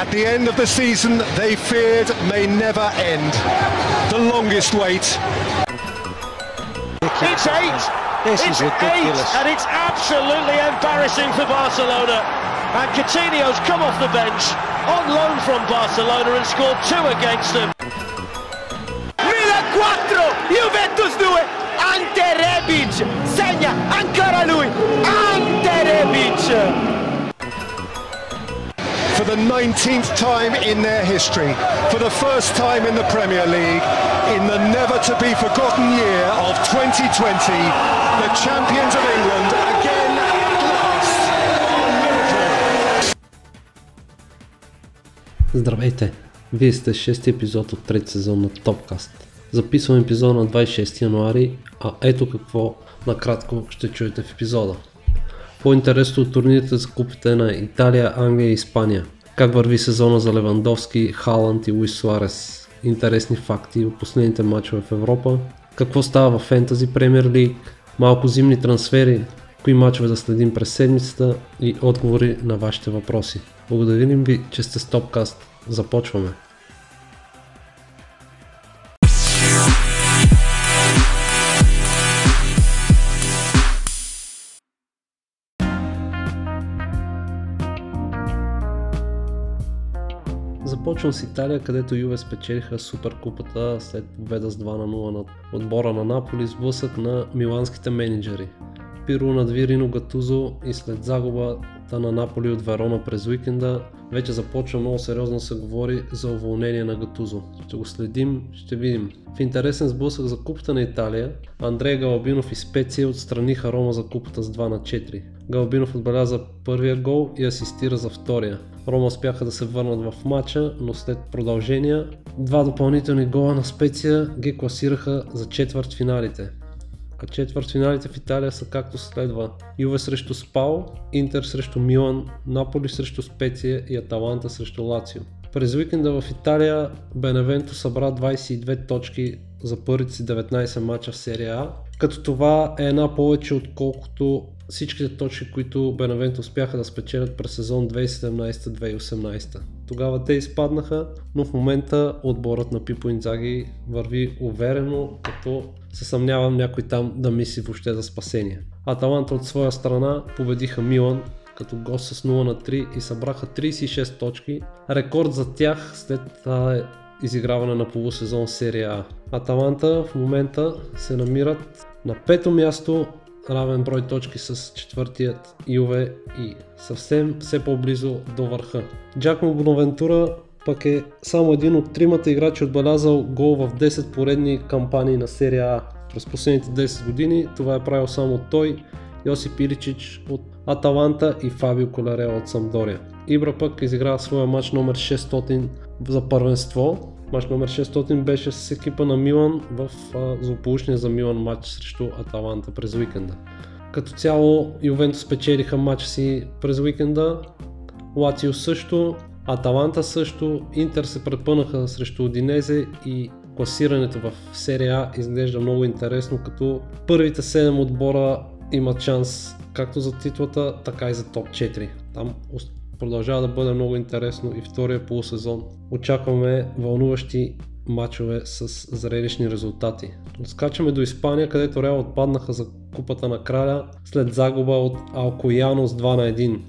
At the end of the season they feared may never end. The longest wait. It's eight. This it's is ridiculous. eight, and it's absolutely embarrassing for Barcelona. And Coutinho's come off the bench on loan from Barcelona and scored two against them. Milan 4, Juventus 2, Ante Rebic segna ancora lui, Ante Rebic For the 19th time in their history, for the first time in the Premier League, in the never to be forgotten year of 2020, the champions of England again at last. Liverpool. Здравейте! Вие сте 6 епизод от трети сезон на Топкаст. Записвам епизода на 26 януари, а ето какво накратко ще чуете в епизода. По-интересно от турнирите за купите на Италия, Англия и Испания. Как върви сезона за Левандовски, Халанд и Луис Суарес. Интересни факти от последните матчове в Европа. Какво става в Фентази Премьер Лиг. Малко зимни трансфери, кои мачове да следим през седмицата и отговори на вашите въпроси. Благодарим ви, че сте с Топкаст. Започваме! Започвам с Италия, където Юве спечелиха Суперкупата след победа с 2 на 0 над отбора на Наполи с блъсък на миланските менеджери. Пиро надви Рино Гатузо и след загубата на Наполи от Верона през уикенда вече започва много сериозно да се говори за уволнение на Гатузо. Ще го следим, ще видим. В интересен сблъсък за купата на Италия, Андрей Галабинов и Специя отстраниха Рома за купата с 2 на 4. Галабинов отбеляза първия гол и асистира за втория. Рома успяха да се върнат в матча, но след продължения, два допълнителни гола на Специя ги класираха за четвърт финалите. А четвърт финалите в Италия са както следва. Юве срещу Спал, Интер срещу Милан, Наполи срещу Специя и Аталанта срещу Лацио. През уикенда в Италия Беневенто събра 22 точки за първите си 19 мача в серия А, като това е една повече отколкото всичките точки, които Беневенто успяха да спечелят през сезон 2017-2018. Тогава те изпаднаха, но в момента отборът на Пипо Инзаги върви уверено, като се съмнявам някой там да мисли въобще за спасение. Аталанта от своя страна победиха Милан като гост с 0 на 3 и събраха 36 точки. Рекорд за тях след а, изиграване на полусезон серия А. Аталанта в момента се намират на пето място равен брой точки с четвъртият Юве и съвсем все по-близо до върха. Джакмо Бонавентура пък е само един от тримата играчи отбелязал гол в 10 поредни кампании на серия А. През последните 10 години това е правил само той, Йосип Иличич от Аталанта и Фабио Коларео от Самдория. Ибра пък изиграва своя матч номер 600 за първенство. Матч номер 600 беше с екипа на Милан в злополучния за Милан матч срещу Аталанта през уикенда. Като цяло Ювентус спечелиха матча си през уикенда, Лацио също, Аталанта също, Интер се препънаха срещу Одинезе и класирането в серия А изглежда много интересно, като първите 7 отбора имат шанс както за титлата, така и за топ 4. Там продължава да бъде много интересно и втория полусезон. Очакваме вълнуващи матчове с зрелищни резултати. Скачаме до Испания, където Реал отпаднаха за купата на краля след загуба от Алкояно с 2 на 1.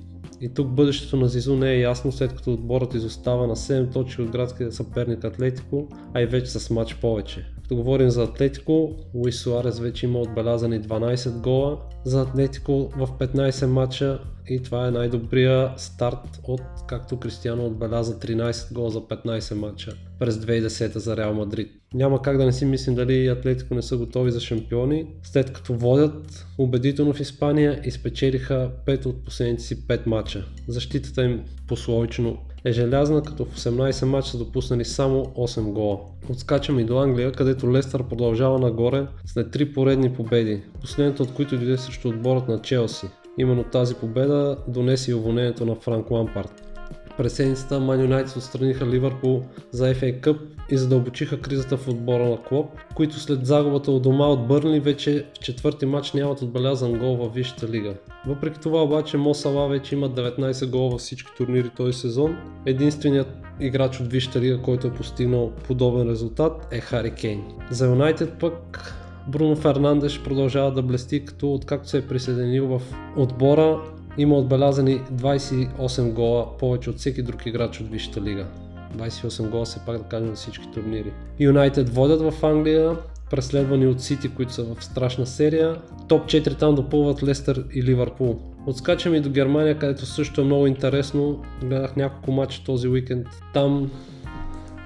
И тук бъдещето на Зизу не е ясно, след като отборът изостава на 7 точки от градския съперник Атлетико, а и вече с матч повече. Като говорим за Атлетико, Луис Суарес вече има отбелязани 12 гола за Атлетико в 15 матча и това е най-добрия старт от както Кристиано отбеляза 13 гола за 15 матча през 2010 за Реал Мадрид. Няма как да не си мислим дали Атлетико не са готови за шампиони, след като водят убедително в Испания и спечелиха 5 от последните си 5 матча. Защитата им пословично е желязна, като в 18 матча са допуснали само 8 гола. Отскачаме и до Англия, където Лестър продължава нагоре след 3 поредни победи, последната от които дойде срещу отборът на Челси. Именно тази победа донесе и уволнението на Франк Лампард. През седмицата Man United отстраниха Ливърпул за FA Cup и задълбочиха кризата в отбора на Клоп, които след загубата от дома от Бърнли вече в четвърти матч нямат отбелязан гол във Висшата лига. Въпреки това обаче Мо Сала вече има 19 гола във всички турнири този сезон. Единственият играч от Висшата лига, който е постигнал подобен резултат е Хари Кейн. За Юнайтед пък Бруно Фернандеш продължава да блести, като откакто се е присъединил в отбора има отбелязани 28 гола, повече от всеки друг играч от Висшата лига. 28 гола се пак да кажем на всички турнири. Юнайтед водят в Англия, преследвани от Сити, които са в страшна серия. Топ 4 там допълват Лестър и Ливърпул. Отскачаме и до Германия, където също е много интересно. Гледах няколко мача този уикенд. Там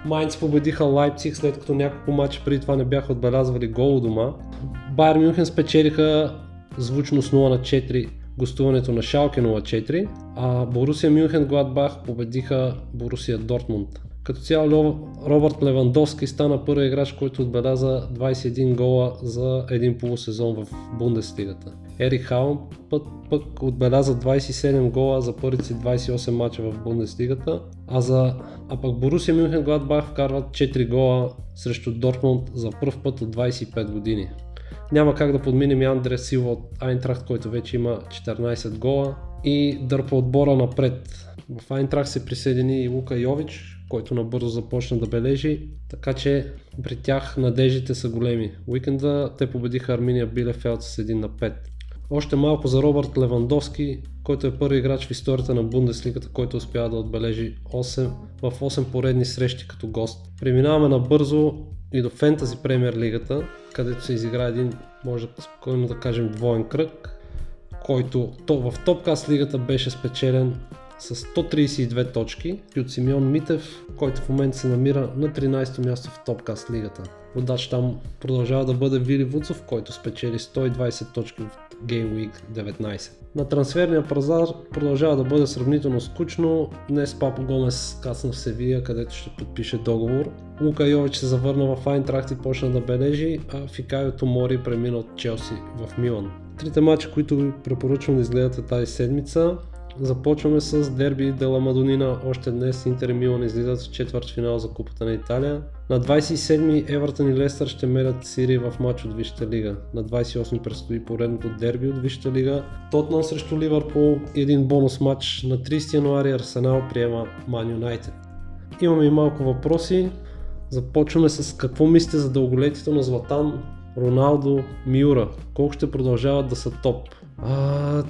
Майнц победиха Лайпциг, след като няколко мача преди това не бяха отбелязвали гол дома. Байер Мюнхен спечелиха звучно с 0 на 4 гостуването на Шалке 04, а Борусия Мюнхен Гладбах победиха Борусия Дортмунд. Като цяло Робърт Левандовски стана първи играч, който отбеляза 21 гола за един полусезон в Бундеслигата. Ерик Хаун път, пък отбеляза 27 гола за първите си 28 мача в Бундеслигата, а, за, а пък Борусия Мюнхен Гладбах вкарват 4 гола срещу Дортмунд за първ път от 25 години. Няма как да подминем и Андре Силва от Айнтрахт, който вече има 14 гола и дърпа отбора напред. В Айнтрахт се присъедини и Лука Йович, който набързо започна да бележи, така че при тях надеждите са големи. Уикенда те победиха Арминия Билефелд с 1 на 5. Още малко за Робърт Левандовски, който е първи играч в историята на Бундеслигата, който успява да отбележи 8 в 8 поредни срещи като гост. Преминаваме набързо и до Фентази Премьер Лигата, където се изигра един, може спокойно да кажем, двоен кръг, който то, в Топкаст лигата беше спечелен с 132 точки и от Симеон Митев, който в момента се намира на 13-то място в Топкаст лигата. Водач там продължава да бъде Вили Вуцов, който спечели 120 точки в Game Week 19. На трансферния пазар продължава да бъде сравнително скучно. Днес Папо Гомес кацна в Севия, където ще подпише договор. Лука Йович се завърна в Айнтрахт и почна да бележи, а Фикайо Томори премина от Челси в Милан. Трите мача, които ви препоръчвам да изгледате тази седмица Започваме с дерби Дела Мадонина. Още днес Интер и Милан излизат в четвърт финал за Купата на Италия. На 27-ми Евертън и Лестър ще мерят Сири в матч от Висшата лига. На 28-ми предстои поредното дерби от Висшата лига. Тотнам срещу Ливърпул един бонус матч. На 30 януари Арсенал приема Ман Юнайтед. Имаме и малко въпроси. Започваме с какво мислите за дълголетието на Златан, Роналдо, Миура? Колко ще продължават да са топ? А,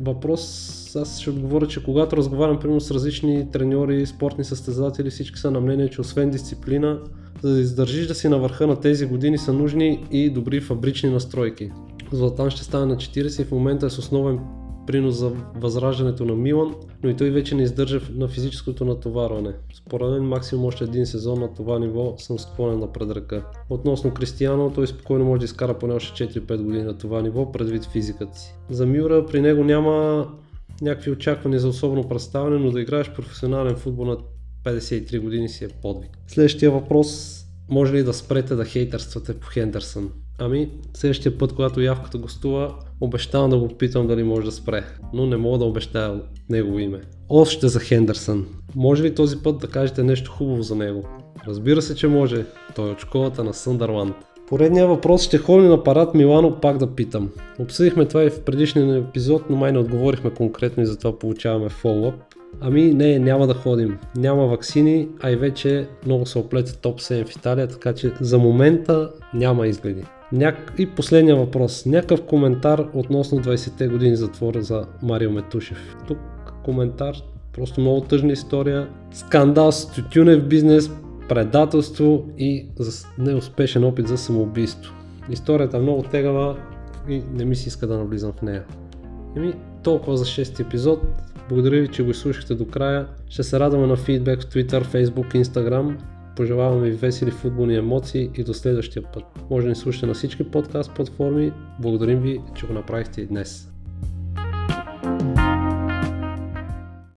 Въпрос, аз ще отговоря, че когато разговарям примерно с различни треньори, спортни състезатели, всички са на мнение, че освен дисциплина, за да издържиш да си на върха на тези години са нужни и добри фабрични настройки. Златан ще стане на 40 и в момента е с основен принос за възраждането на Милан, но и той вече не издържа на физическото натоварване. Според мен максимум още един сезон на това ниво съм склонен на предръка. Относно Кристияно, той спокойно може да изкара поне още 4-5 години на това ниво, предвид физиката си. За Мюра при него няма някакви очаквания за особено представяне, но да играеш професионален футбол на 53 години си е подвиг. Следващия въпрос може ли да спрете да хейтърствате по Хендерсън? Ами, следващия път, когато явката гостува, обещавам да го питам дали може да спре, но не мога да обещая негово име. Още за Хендерсън. Може ли този път да кажете нещо хубаво за него? Разбира се, че може. Той е от школата на Съндърланд. Поредния въпрос ще ходим на парад Милано пак да питам. Обсъдихме това и в предишния епизод, но май не отговорихме конкретно и затова получаваме фоллъп. Ами не, няма да ходим. Няма вакцини, а и вече много се оплете топ 7 в Италия, така че за момента няма изгледи. Няк... И последния въпрос. Някакъв коментар относно 20-те години затвора за Марио Метушев. Тук коментар, просто много тъжна история. Скандал с тютюнев бизнес, предателство и неуспешен опит за самоубийство. Историята е много тегава и не ми се иска да навлизам в нея. Еми, толкова за 6 епизод. Благодаря ви, че го слушахте до края. Ще се радваме на фидбек в Twitter, Facebook, Instagram. Пожелаваме ви весели футболни емоции и до следващия път. Може да ни слушате на всички подкаст платформи. Благодарим ви, че го направихте и днес.